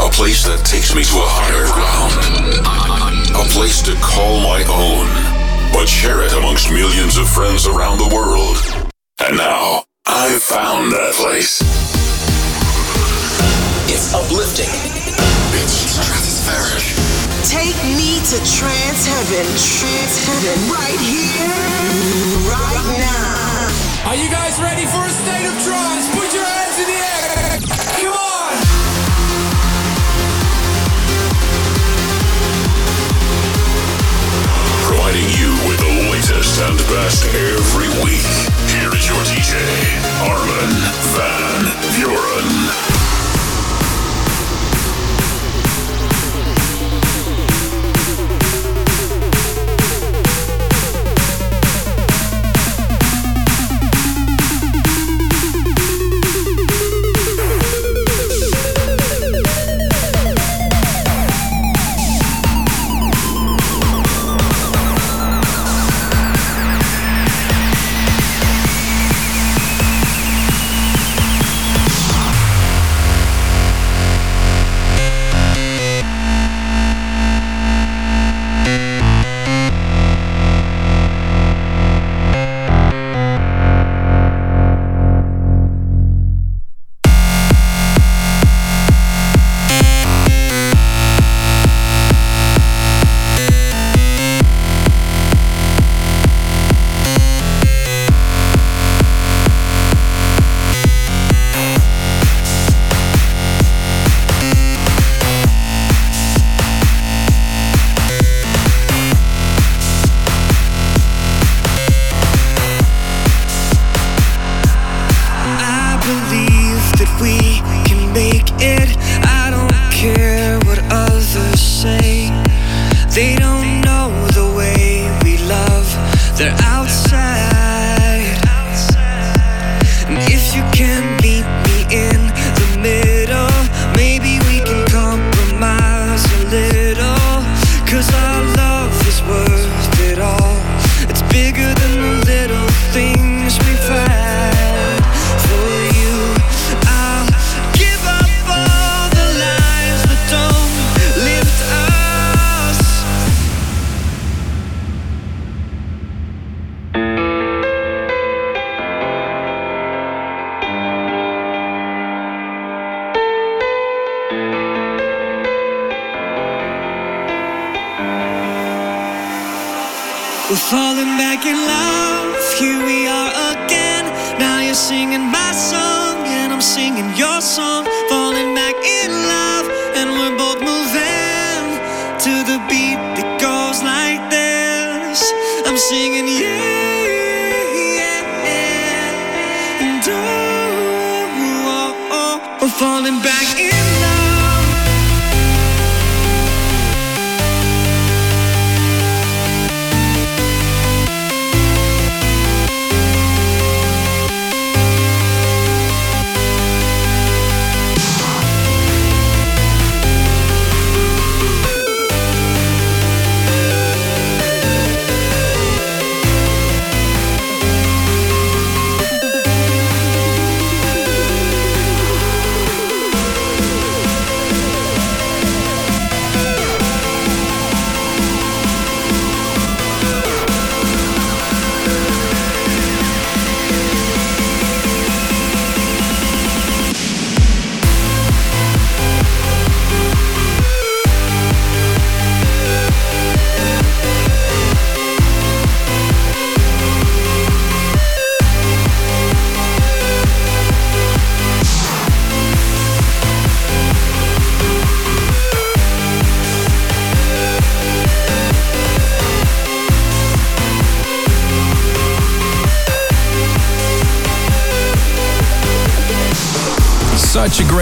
A place that takes me to a higher ground. A place to call my own, but share it amongst millions of friends around the world. And now, I've found that place. It's uplifting. It's stratospheric. Take me to trance heaven, trance heaven, right here, right now. Are you guys ready for a state of trance? Providing you with the latest and best every week. Here is your DJ, Armin van Buuren.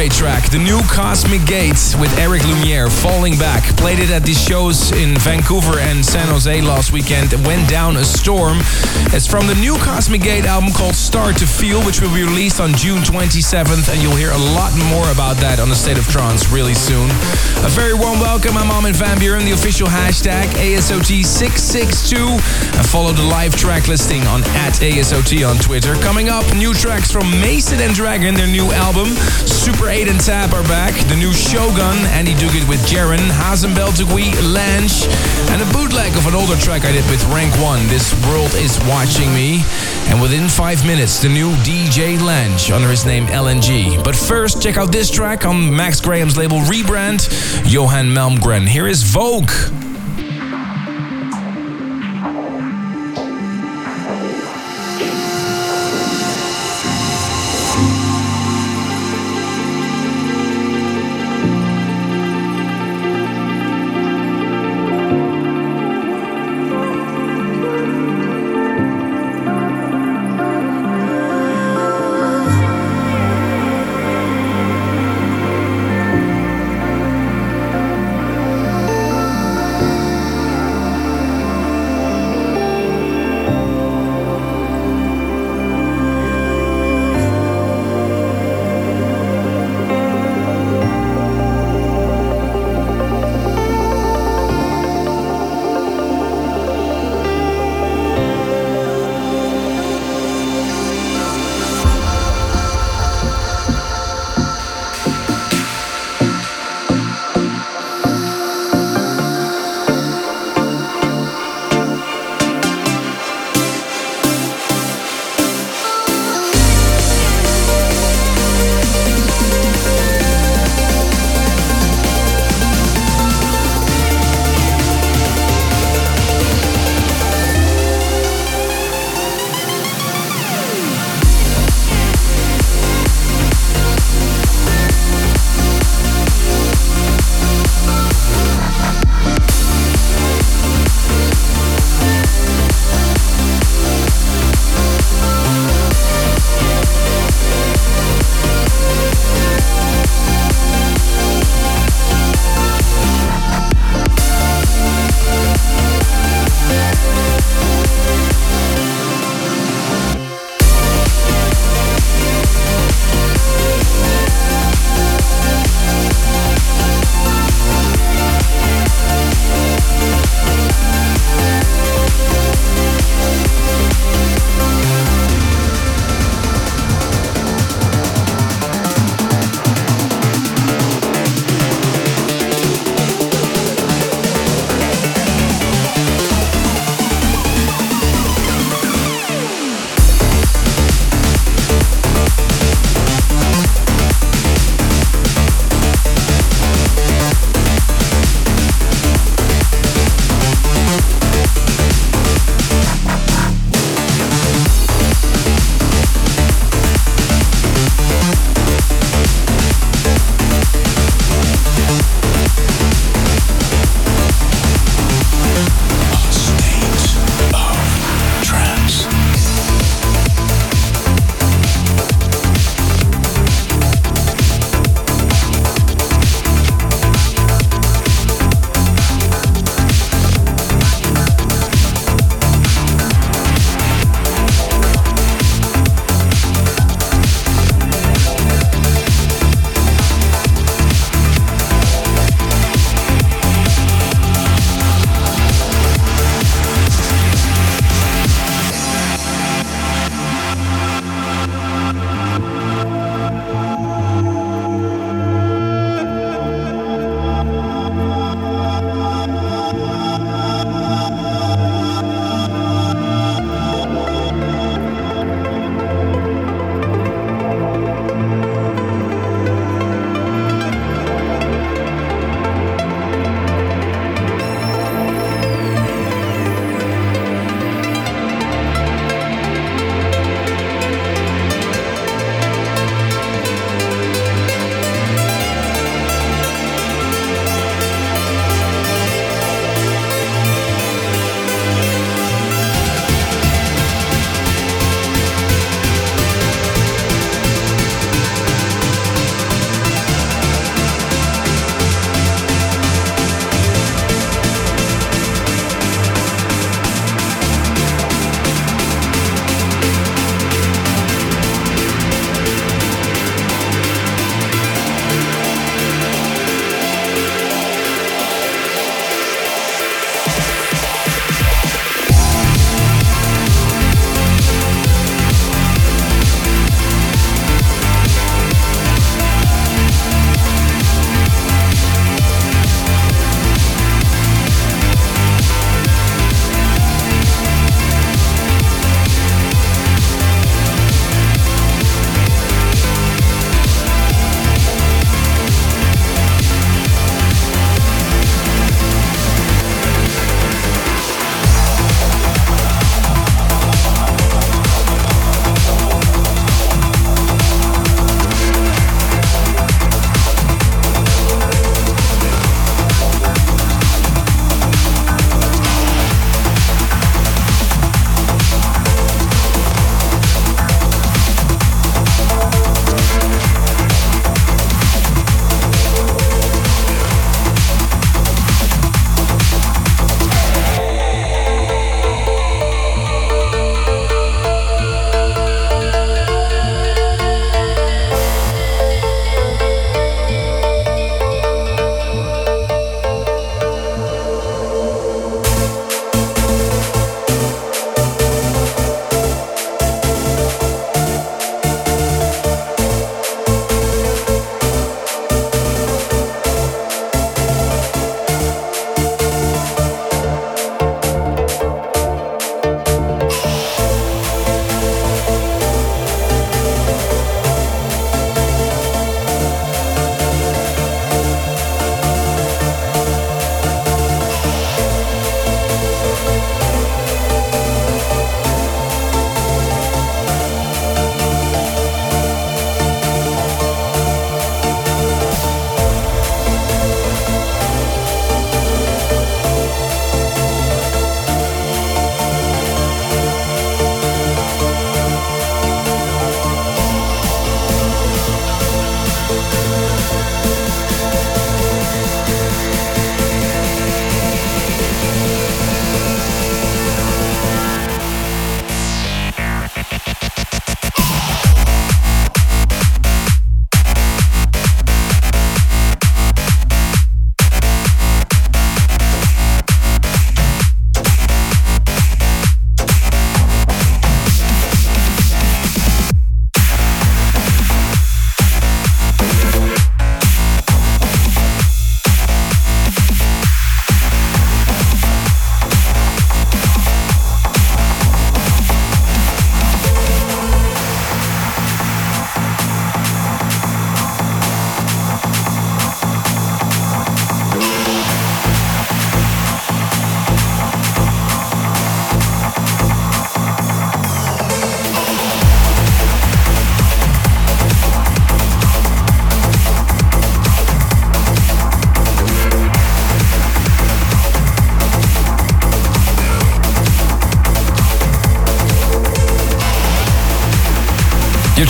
Great track. The new Cosmic Gates with Eric Lumiere, Falling Back. Played it at these shows in Vancouver and San Jose last weekend. Went down a storm. It's from the new Cosmic Gate album called Start to Feel, which will be released on June 27th. And you'll hear a lot more about that on the State of Trance really soon. A very warm welcome. I'm Armin van Buuren, the official hashtag ASOT662. And follow the live track listing on at ASOT on Twitter. Coming up, new tracks from Mason and Dragon, their new album. Super 8 and Tab are back. The new Shogun, Andy Duguid with Jaren, Hazem Beltagui, Lange, and a bootleg of an older track I did with Rank 1, This World Is Watching Me. And within five minutes, the new DJ Lange under his name LNG. But first, check out this track on Max Graham's label Rebrand, Johan Malmgren. Here is Vogue.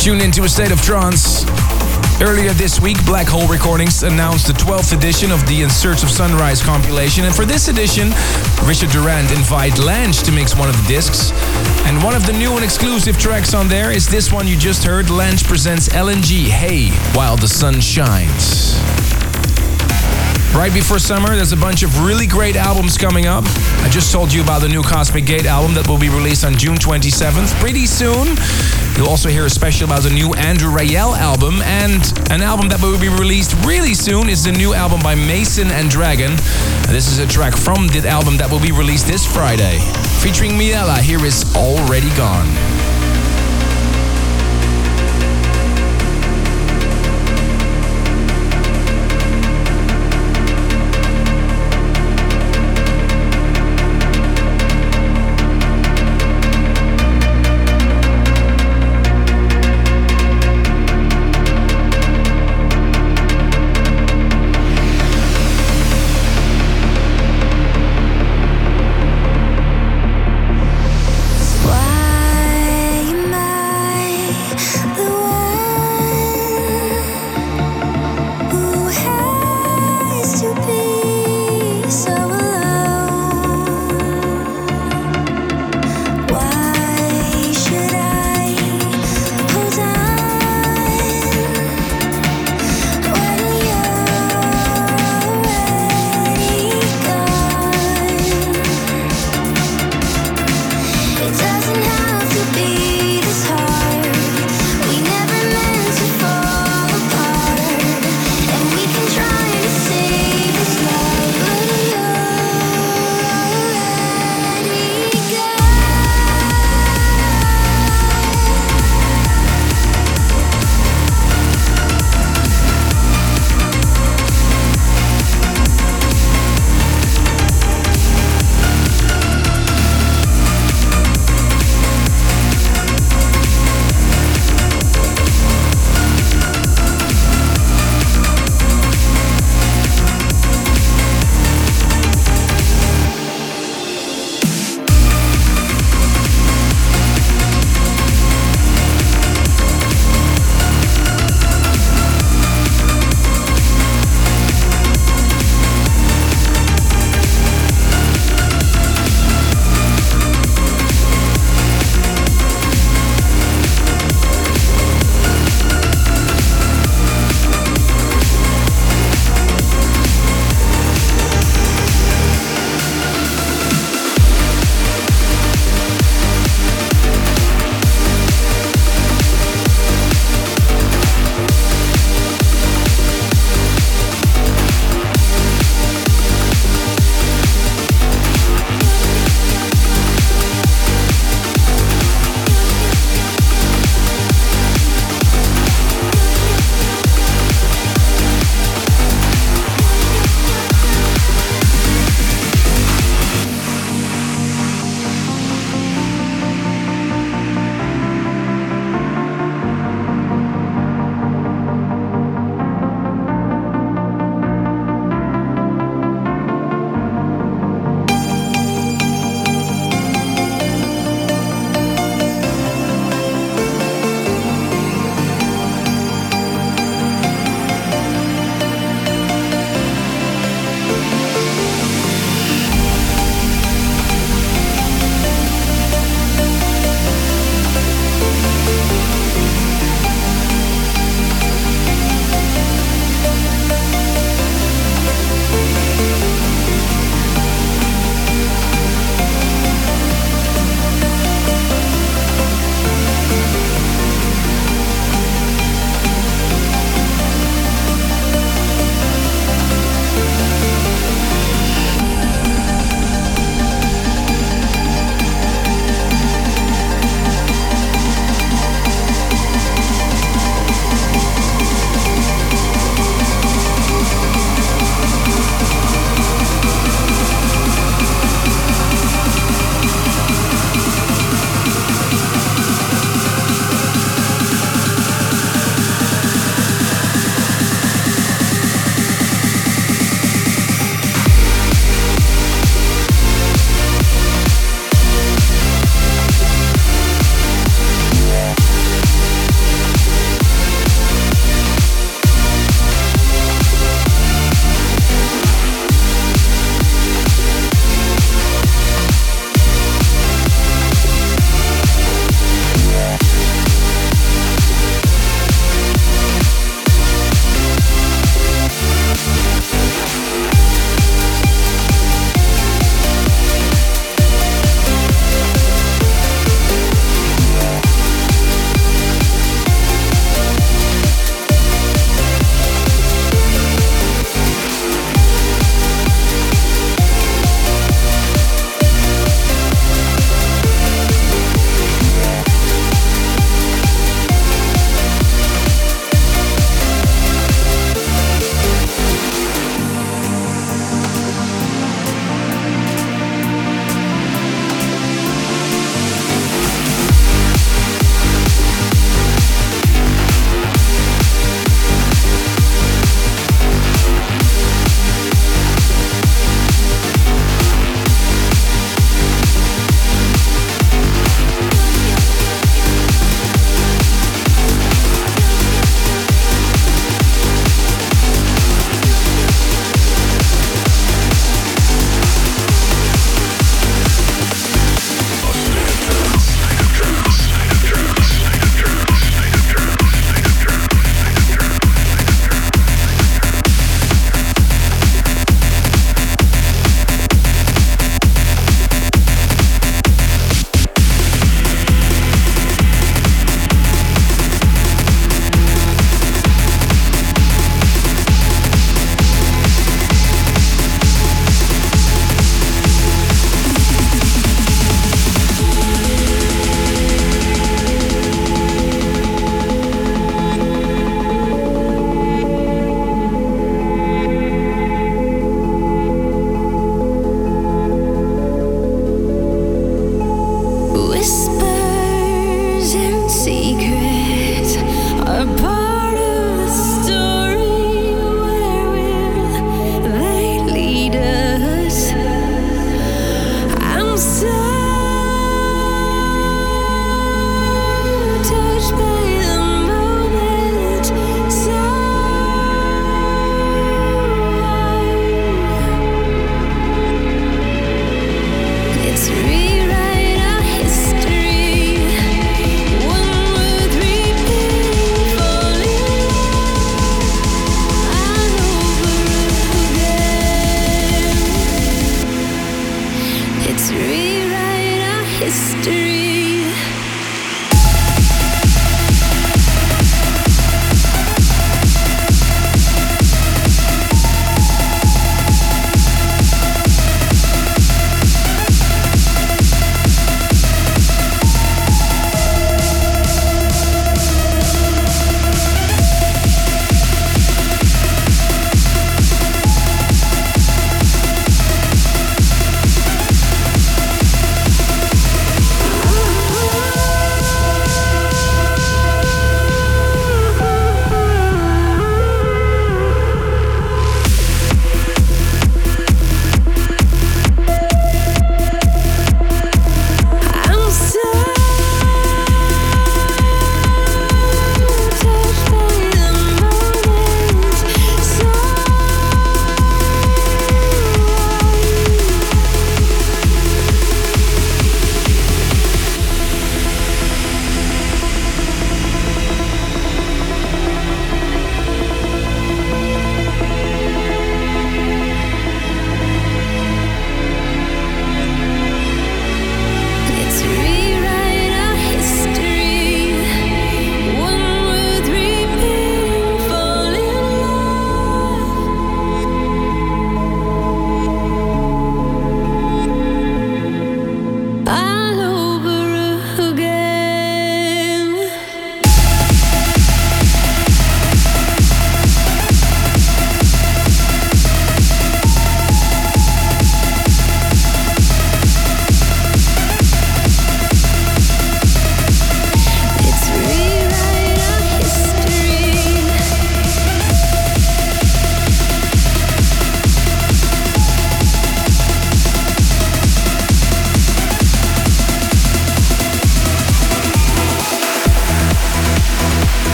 Tuned into a state of trance. Earlier this week, Black Hole Recordings announced the 12th edition of the In Search of Sunrise compilation. And for this edition, Richard Durand invited Lange to mix one of the discs. And one of the new and exclusive tracks on there is this one you just heard. Lange presents LNG Hey While the Sun Shines. Right before summer, there's a bunch of really great albums coming up. I just told you about the new Cosmic Gate album that will be released on June 27th. Pretty soon, you'll also hear a special about the new Andrew Rayel album. And an album that will be released really soon is the new album by Mason and Dragon. This is a track from the album that will be released this Friday. Featuring Miela, here is Already Gone.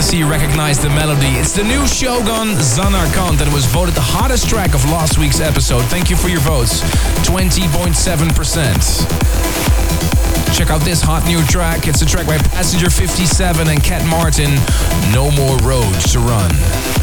Recognize the melody. It's the new Shogun Zanarkand that was voted the hottest track of last week's episode. Thank you for your votes. 20.7%. Check out this hot new track. It's a track by Passenger 57 and Cat Martin. No more roads to run.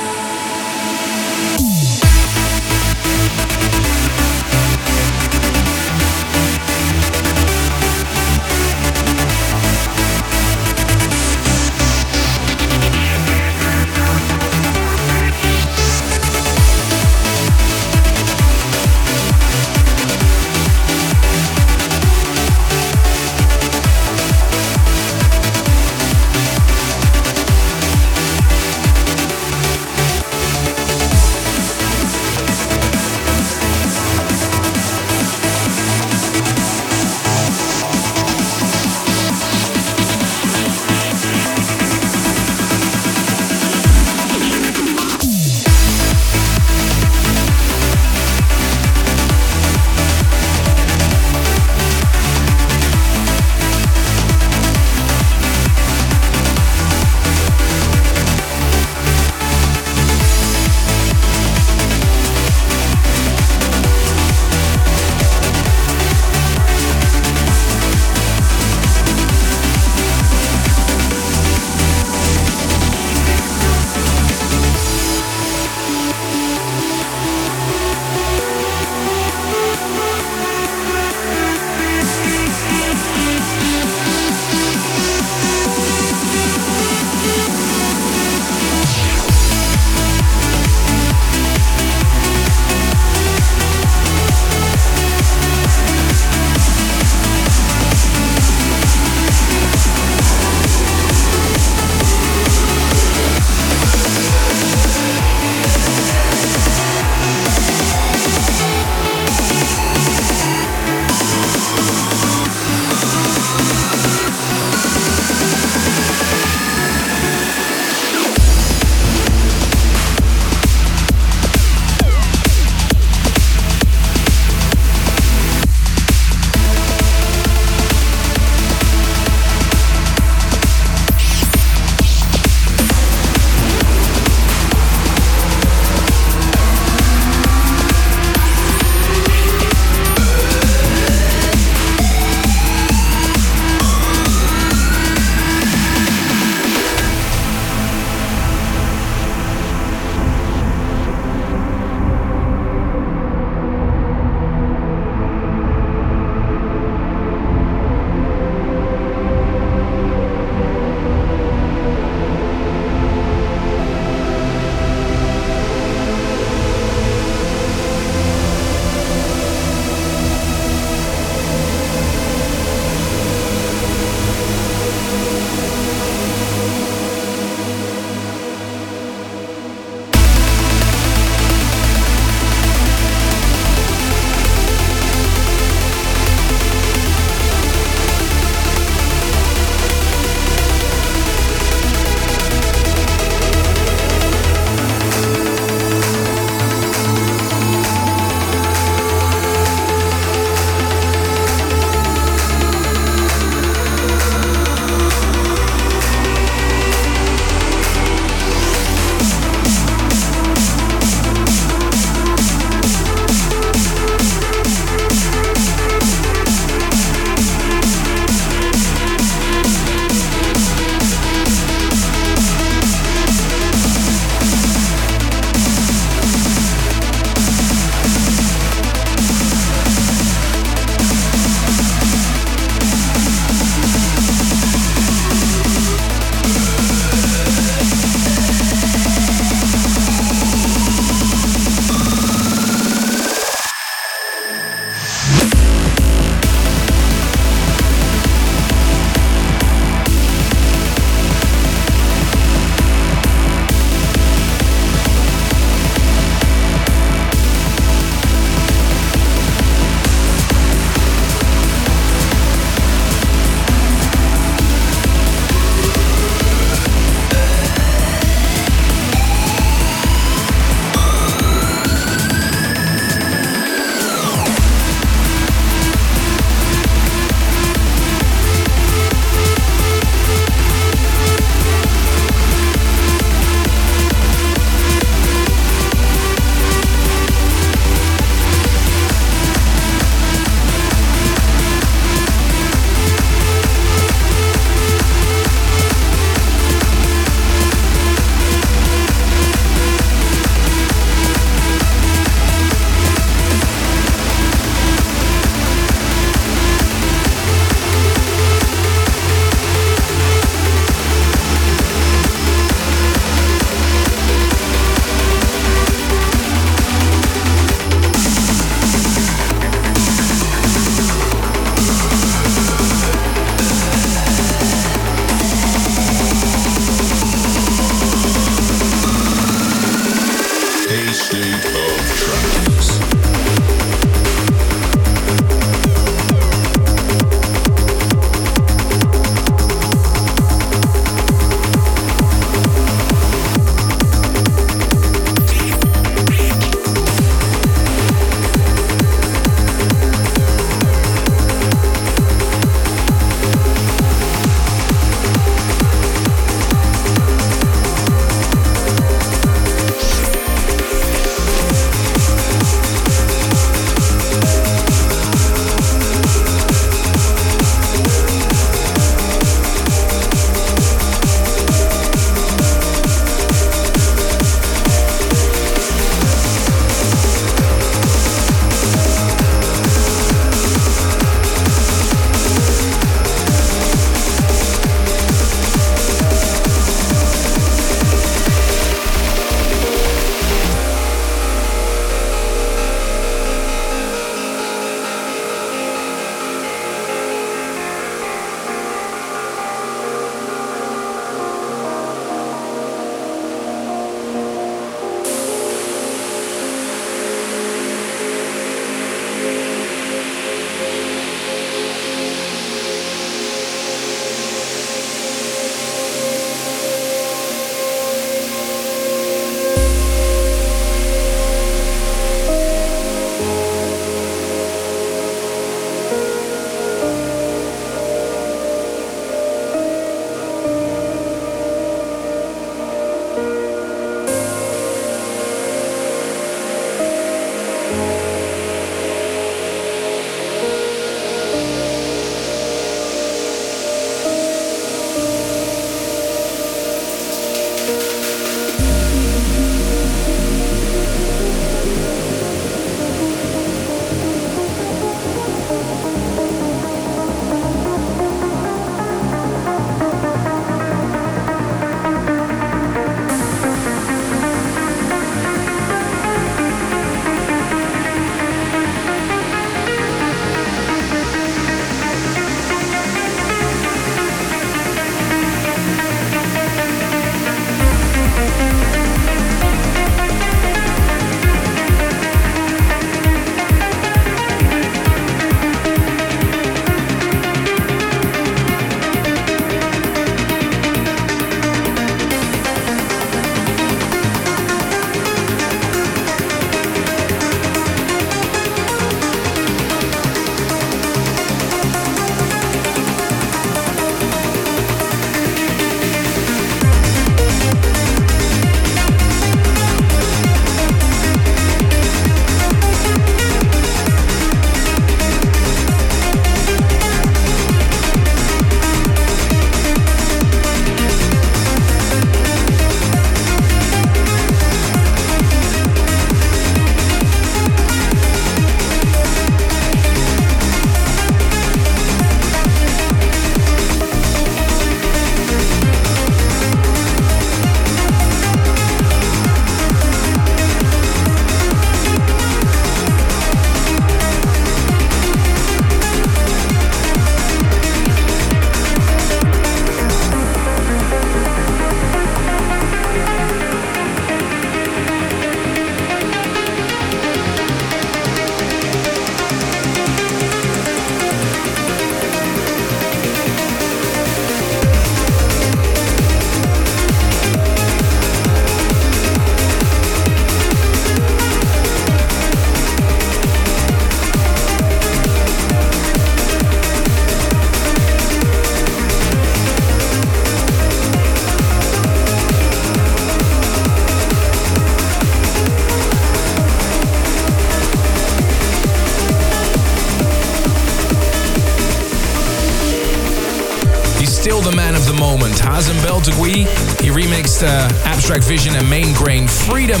Moment. Hazem Beltagui, he remixed uh, Abstract Vision and Main Grain Freedom.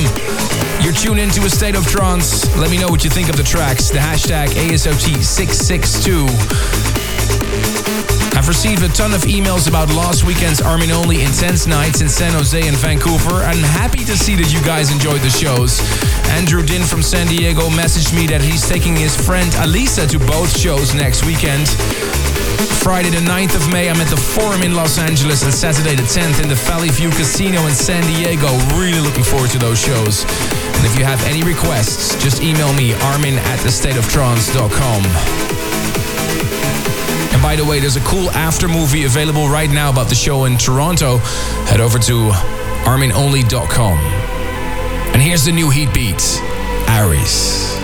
You're tuned into a state of trance. Let me know what you think of the tracks. The hashtag ASOT662. I've received a ton of emails about last weekend's Armin Only Intense Nights in San Jose and Vancouver. I'm happy to see that you guys enjoyed the shows. Andrew Din from San Diego messaged me that he's taking his friend Alisa to both shows next weekend. Friday the 9th of May, I'm at the Forum in Los Angeles, and Saturday the 10th in the Valley View Casino in San Diego. Really looking forward to those shows. And if you have any requests, just email me, armin at thestateoftrance.com. And by the way, there's a cool after movie available right now about the show in Toronto. Head over to arminonly.com. And here's the new Heatbeat, Aries.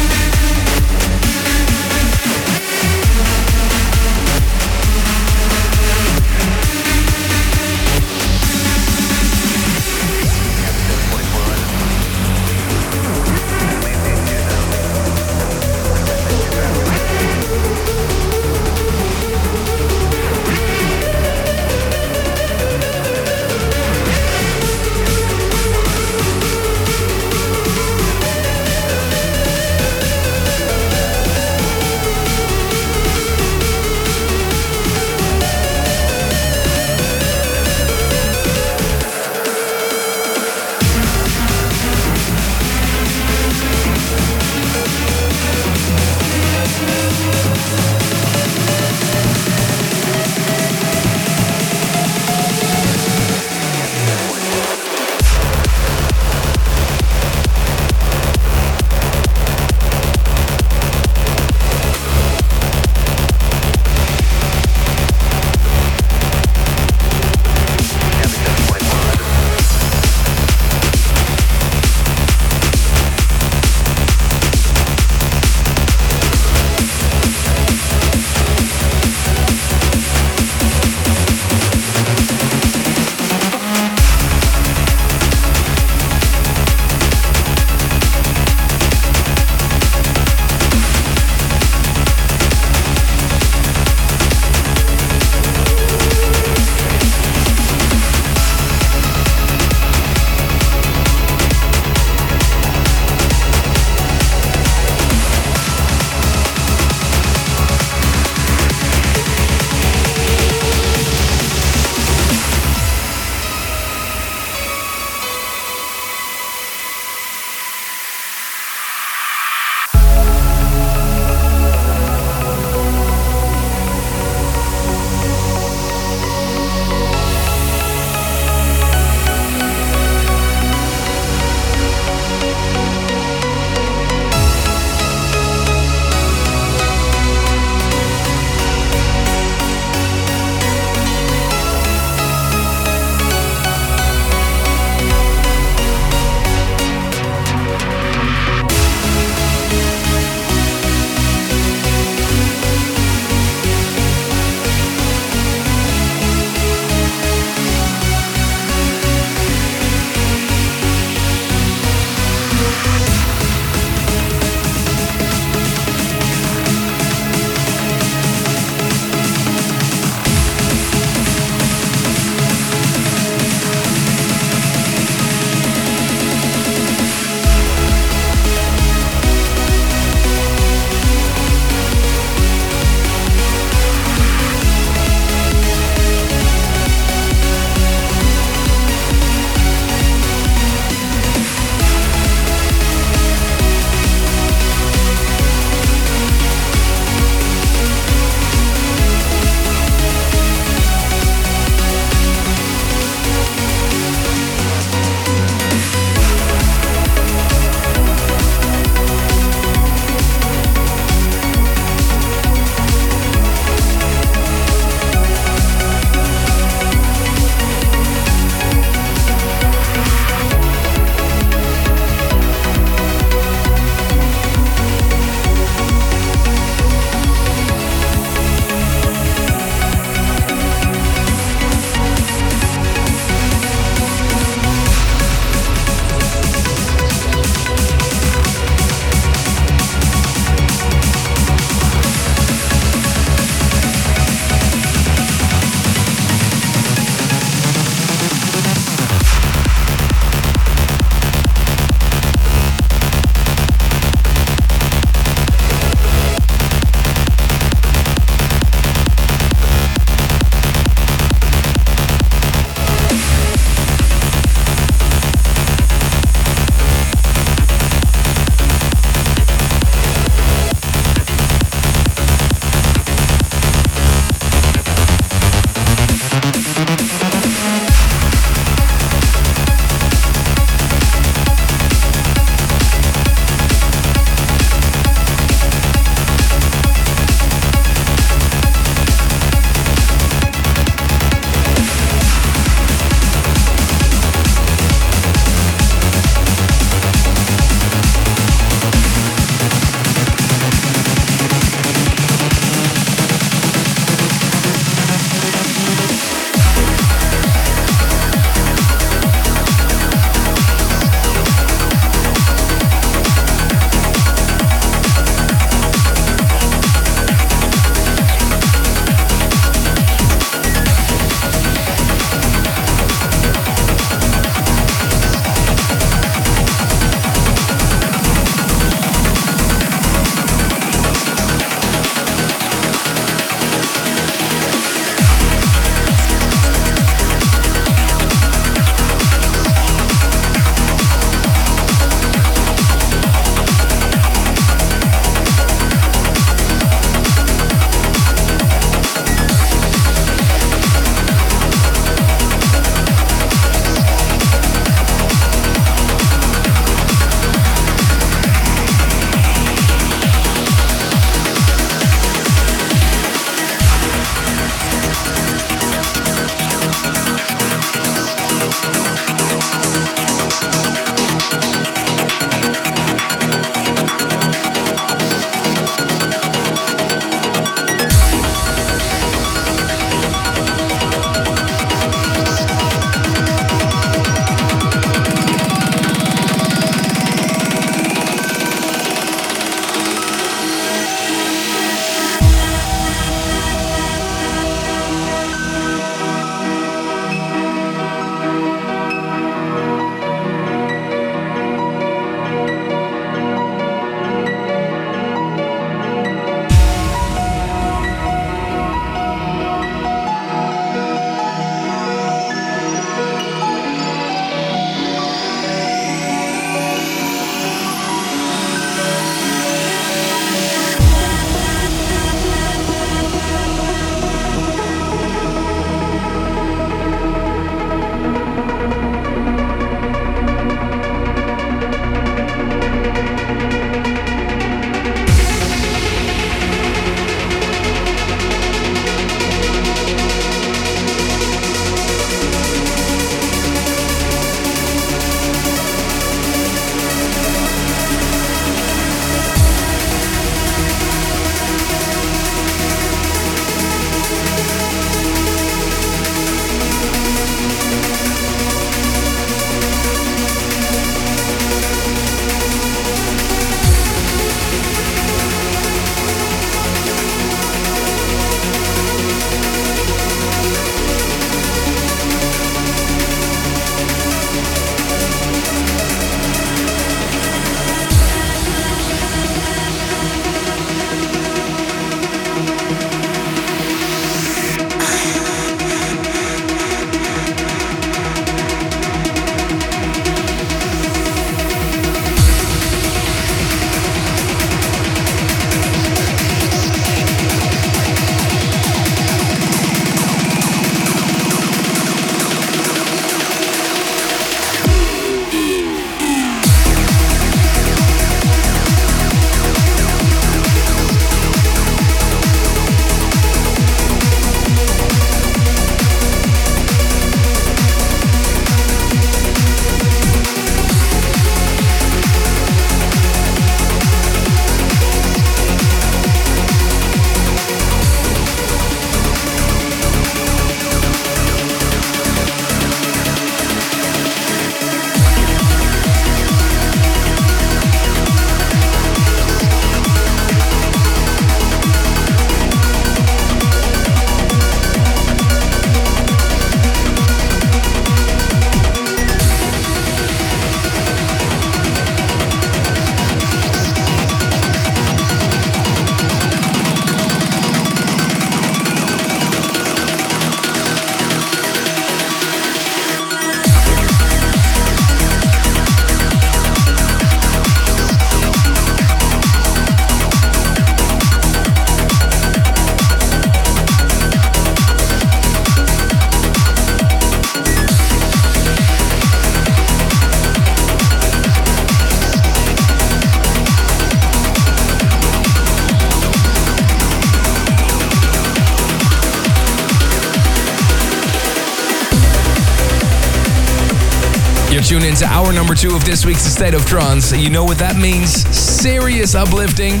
Number two of this week's State of Trance. You know what that means? Serious uplifting.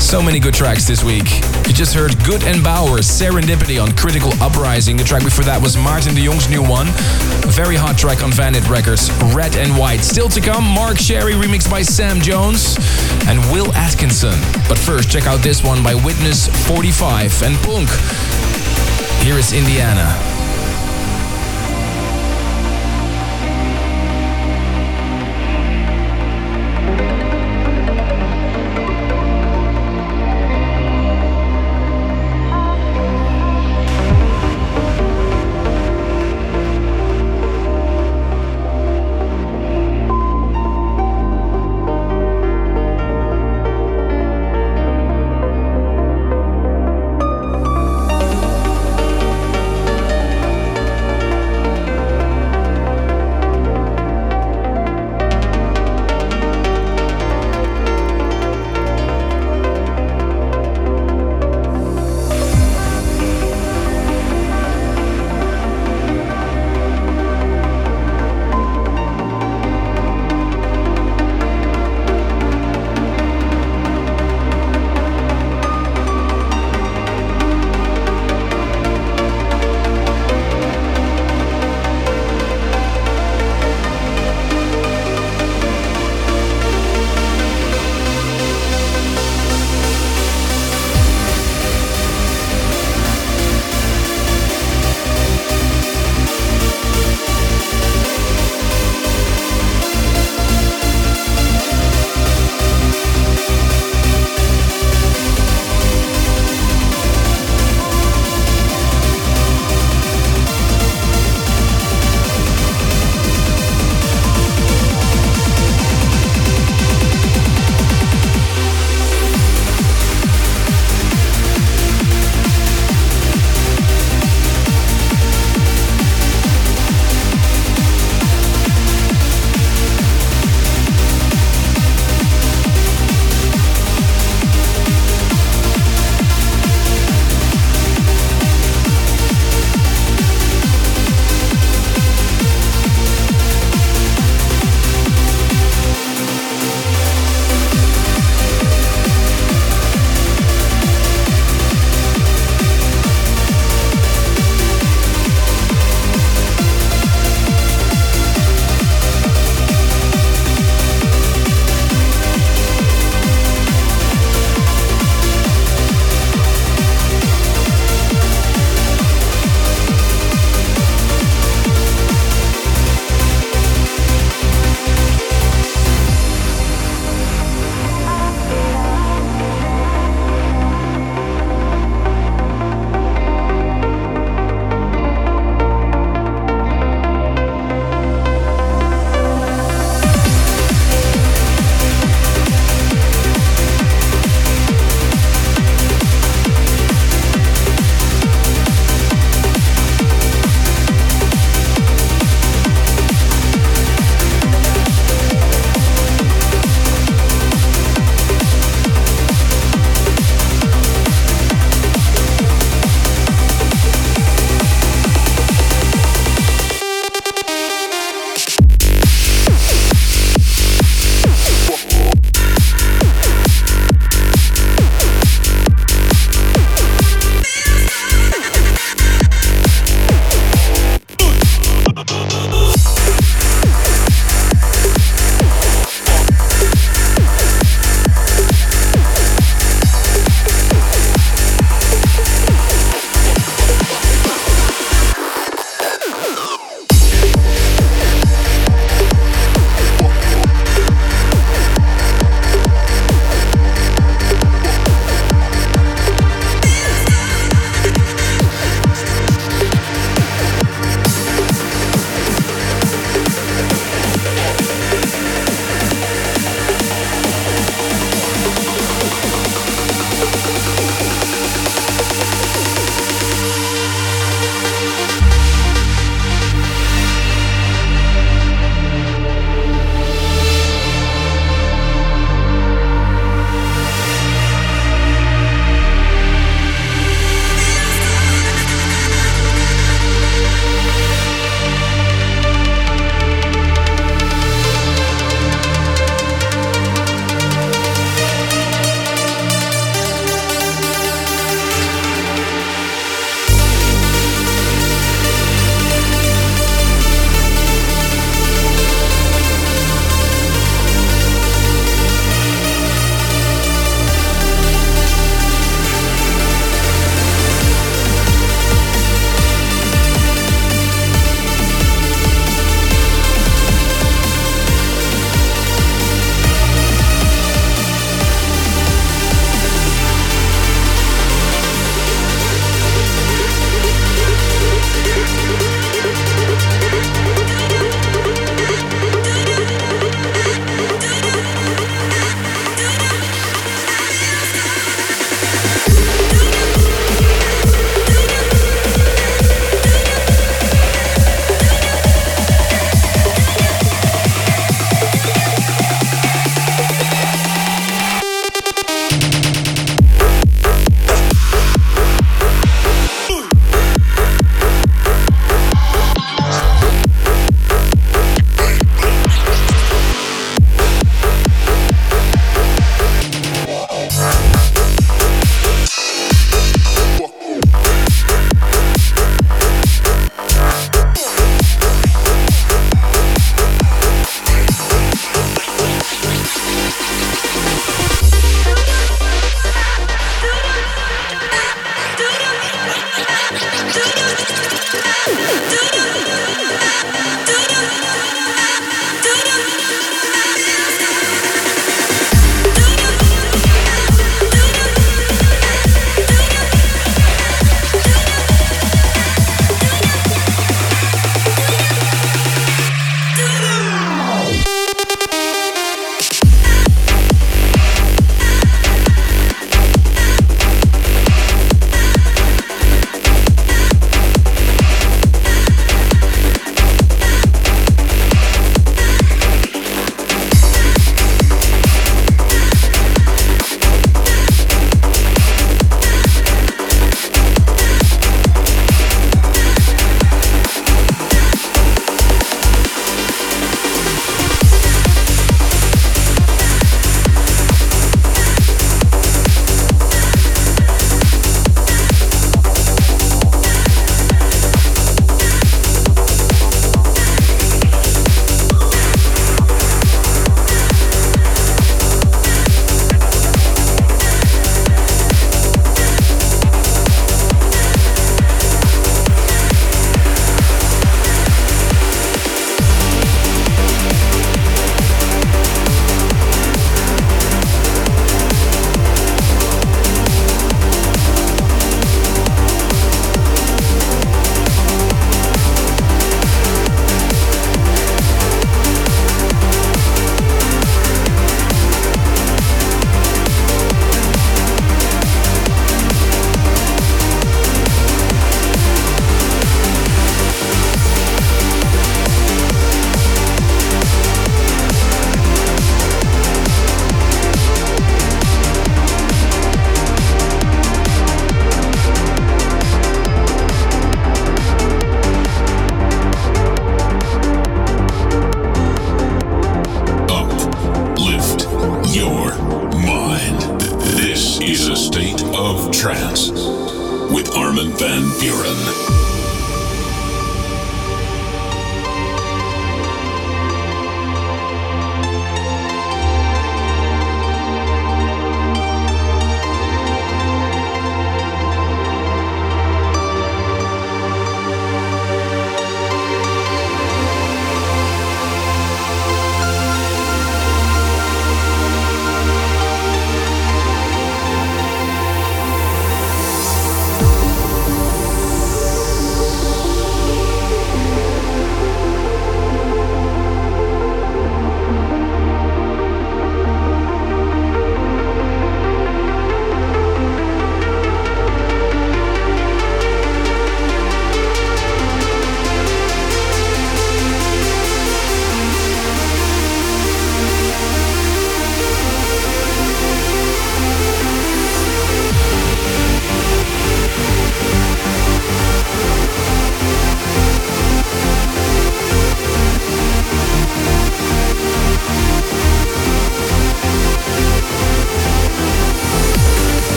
So many good tracks this week. You just heard Good and Bauer, Serendipity on Critical Uprising. The track before that was Martin de Jong's new one. A very hot track on Vandit Records, Red and White. Still to come, Mark Sherry remixed by Sam Jones and Will Atkinson. But first, check out this one by Witness 45 and Punk. Here is Indiana.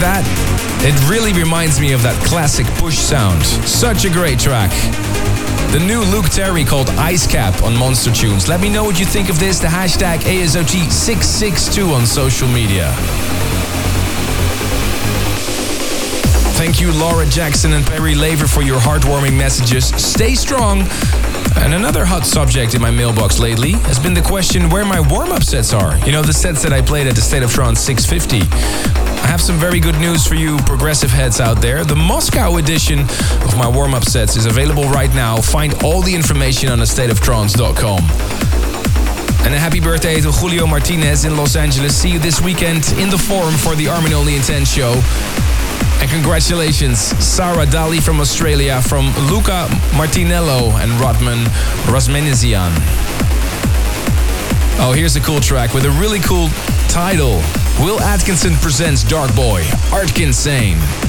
That? It really reminds me of that classic push sound. Such a great track. The new Luke Terry called Ice Cap on Monster Tunes. Let me know what you think of this. The hashtag ASOT662 on social media. Thank you, Laura Jackson and Perry Laver, for your heartwarming messages. Stay strong. And another hot subject in my mailbox lately has been the question where my warm up sets are. You know, the sets that I played at the State of Trance 650. I have some very good news for you, progressive heads out there. The Moscow edition of my warm up sets is available right now. Find all the information on thestateoftrance.com. And a happy birthday to Julio Martinez in Los Angeles. See you this weekend in the Forum for the Armin Only Intense show. And congratulations, Sarah Dali from Australia, from Luca Martinello and Rodman Rosmenizian. Oh, here's a cool track with a really cool title. Will Atkinson presents Dark Boy, Atkinsane. Anybody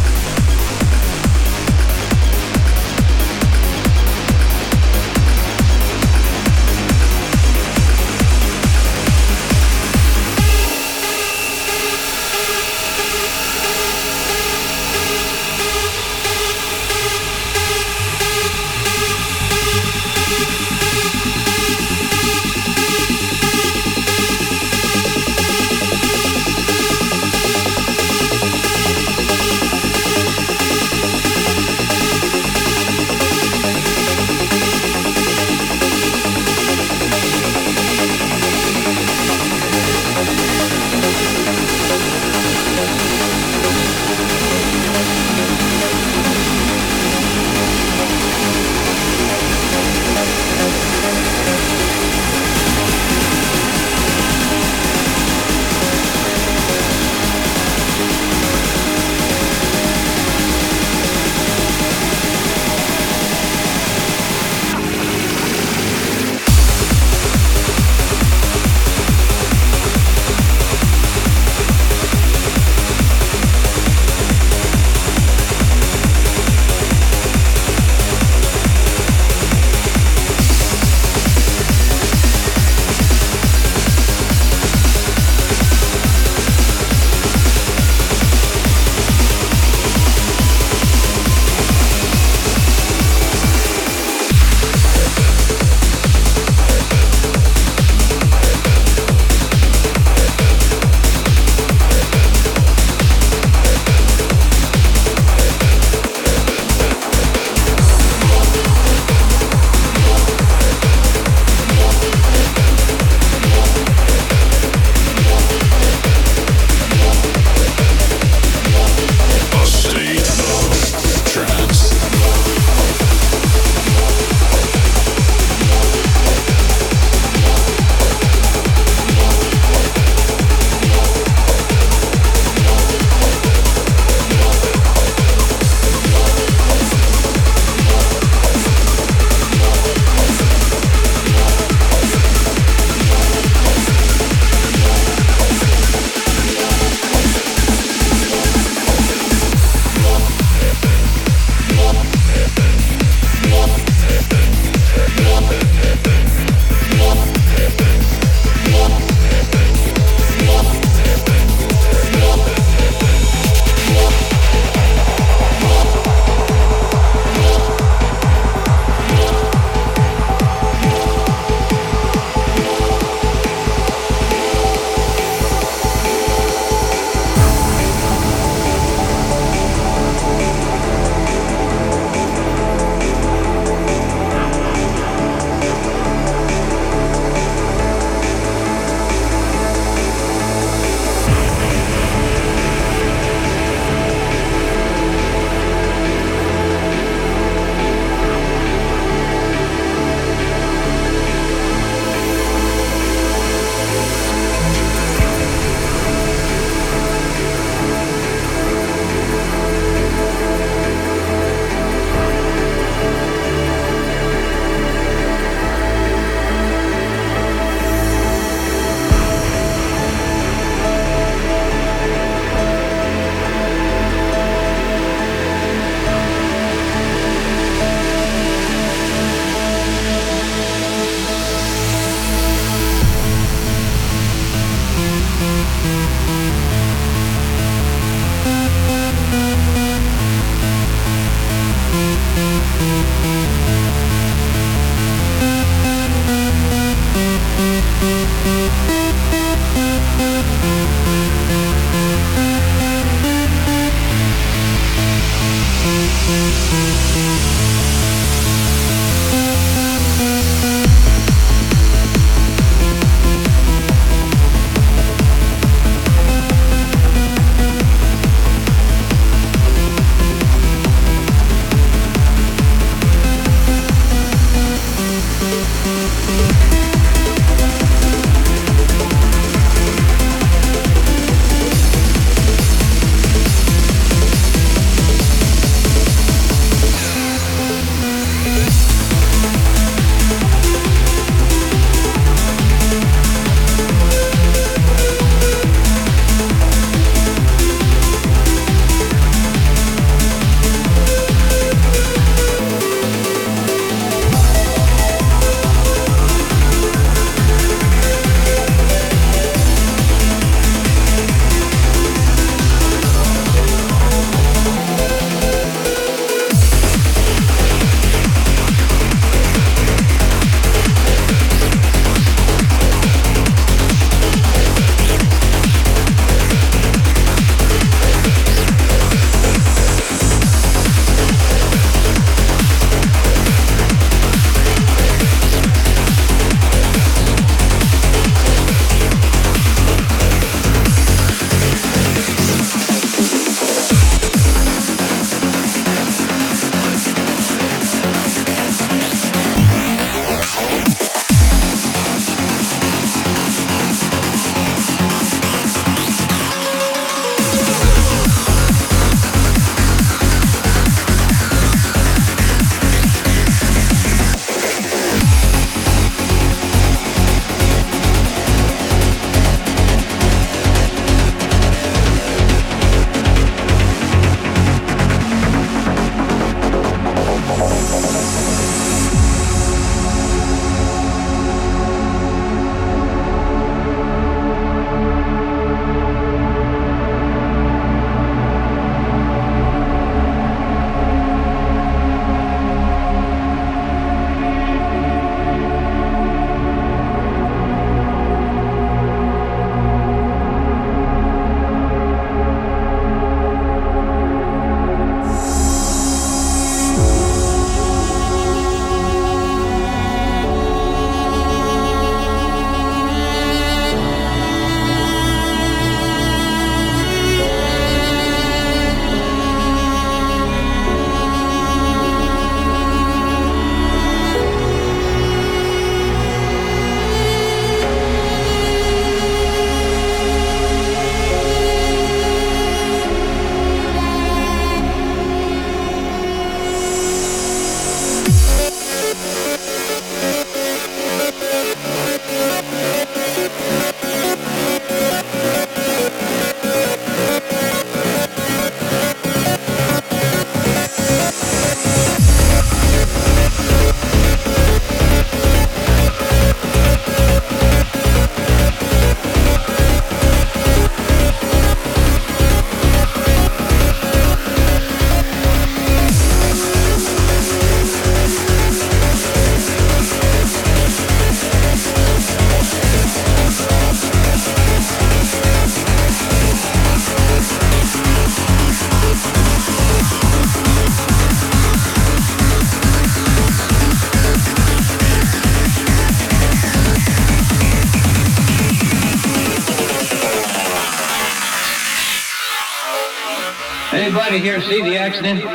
here see the accident?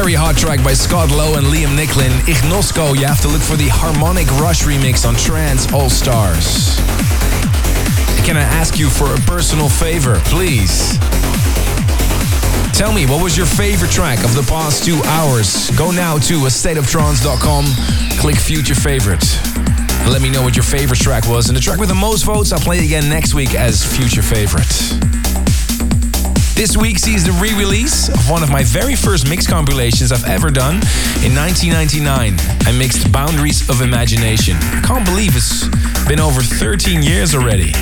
Track by Scott Lowe and Liam Nicklin, Ignosco. You have to look for the Harmonic Rush remix on Trance All Stars. Can I ask you for a personal favor, please? Tell me, what was your favorite track of the past two hours? Go now to astateoftrance.com, click Future Favorite. Let me know what your favorite track was. And the track with the most votes, I'll play again next week as Future Favorite. This week sees the re release of one of my very first mix compilations I've ever done. In 1999, I mixed Boundaries of Imagination. I can't believe it's been over 13 years already.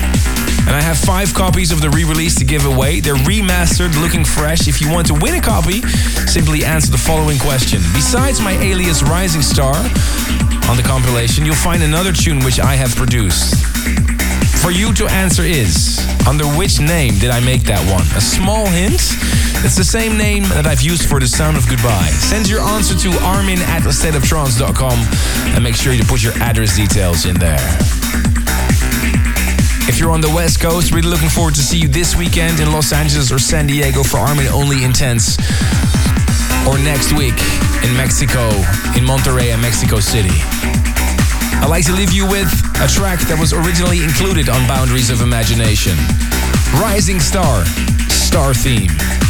And I have five copies of the re release to give away. They're remastered, looking fresh. If you want to win a copy, simply answer the following question. Besides my alias Rising Star on the compilation, you'll find another tune which I have produced. For you to answer is under which name did I make that one? A small hint? It's the same name that I've used for the sound of goodbye. Send your answer to armin at astateoftrance.com and make sure you put your address details in there. If you're on the West Coast, really looking forward to see you this weekend in Los Angeles or San Diego for Armin Only Intense. Or next week in Mexico, in Monterrey and Mexico City. I'd like to leave you with a track that was originally included on Boundaries of Imagination Rising Star, Star Theme.